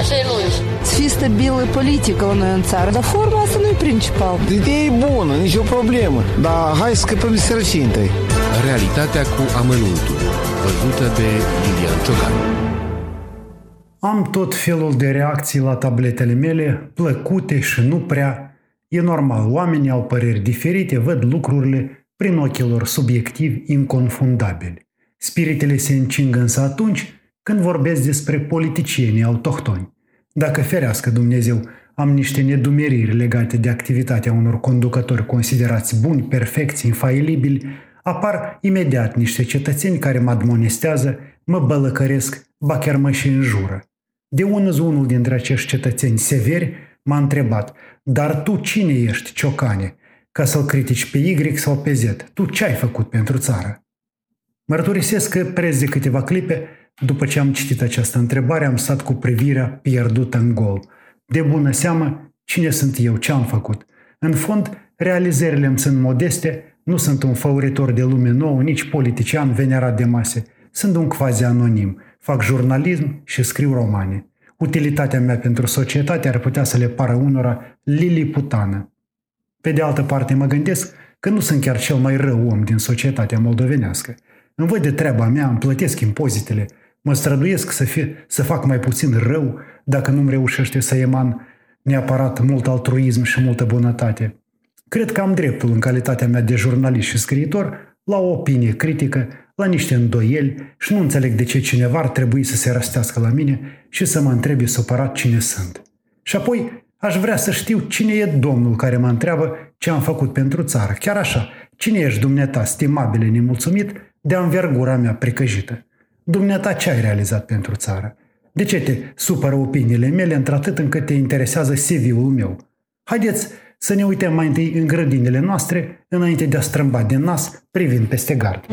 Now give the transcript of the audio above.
așa e lungi. Să fie stabilă politică la noi în țară, dar forma asta nu e principal. Ideea e bună, nicio problemă, dar hai să scăpăm de sărăcie întâi. Realitatea cu amănuntul, văzută de Lilian Ciocan. Am tot felul de reacții la tabletele mele, plăcute și nu prea. E normal, oamenii au păreri diferite, văd lucrurile prin ochii lor subiectivi inconfundabili. Spiritele se încing însă atunci când vorbesc despre politicienii autohtoni. Dacă ferească Dumnezeu, am niște nedumeriri legate de activitatea unor conducători considerați buni, perfecți, infailibili, apar imediat niște cetățeni care mă admonestează, mă bălăcăresc, ba chiar mă și înjură. De unul unul dintre acești cetățeni severi m-a întrebat, dar tu cine ești, ciocane, ca să-l critici pe Y sau pe Z? Tu ce ai făcut pentru țară? Mărturisesc că preț de câteva clipe, după ce am citit această întrebare, am stat cu privirea pierdută în gol. De bună seamă, cine sunt eu, ce am făcut? În fond, realizările îmi sunt modeste, nu sunt un făuritor de lume nouă, nici politician venerat de mase. Sunt un quasi anonim. Fac jurnalism și scriu romane. Utilitatea mea pentru societate ar putea să le pară unora liliputană. Pe de altă parte mă gândesc că nu sunt chiar cel mai rău om din societatea moldovenească. Îmi văd de treaba mea, îmi plătesc impozitele, mă străduiesc să, fie, să fac mai puțin rău dacă nu-mi reușește să eman neapărat mult altruism și multă bunătate. Cred că am dreptul în calitatea mea de jurnalist și scriitor la o opinie critică, la niște îndoieli și nu înțeleg de ce cineva ar trebui să se răstească la mine și să mă întrebe supărat cine sunt. Și apoi aș vrea să știu cine e domnul care mă întreabă ce am făcut pentru țară. Chiar așa, cine ești dumneata, stimabile nemulțumit, de anvergura mea precăjită? Dumneata ce ai realizat pentru țară? De ce te supără opiniile mele într-atât încât te interesează CV-ul meu? Haideți să ne uităm mai întâi în grădinile noastre, înainte de a strâmba din nas privind peste gard.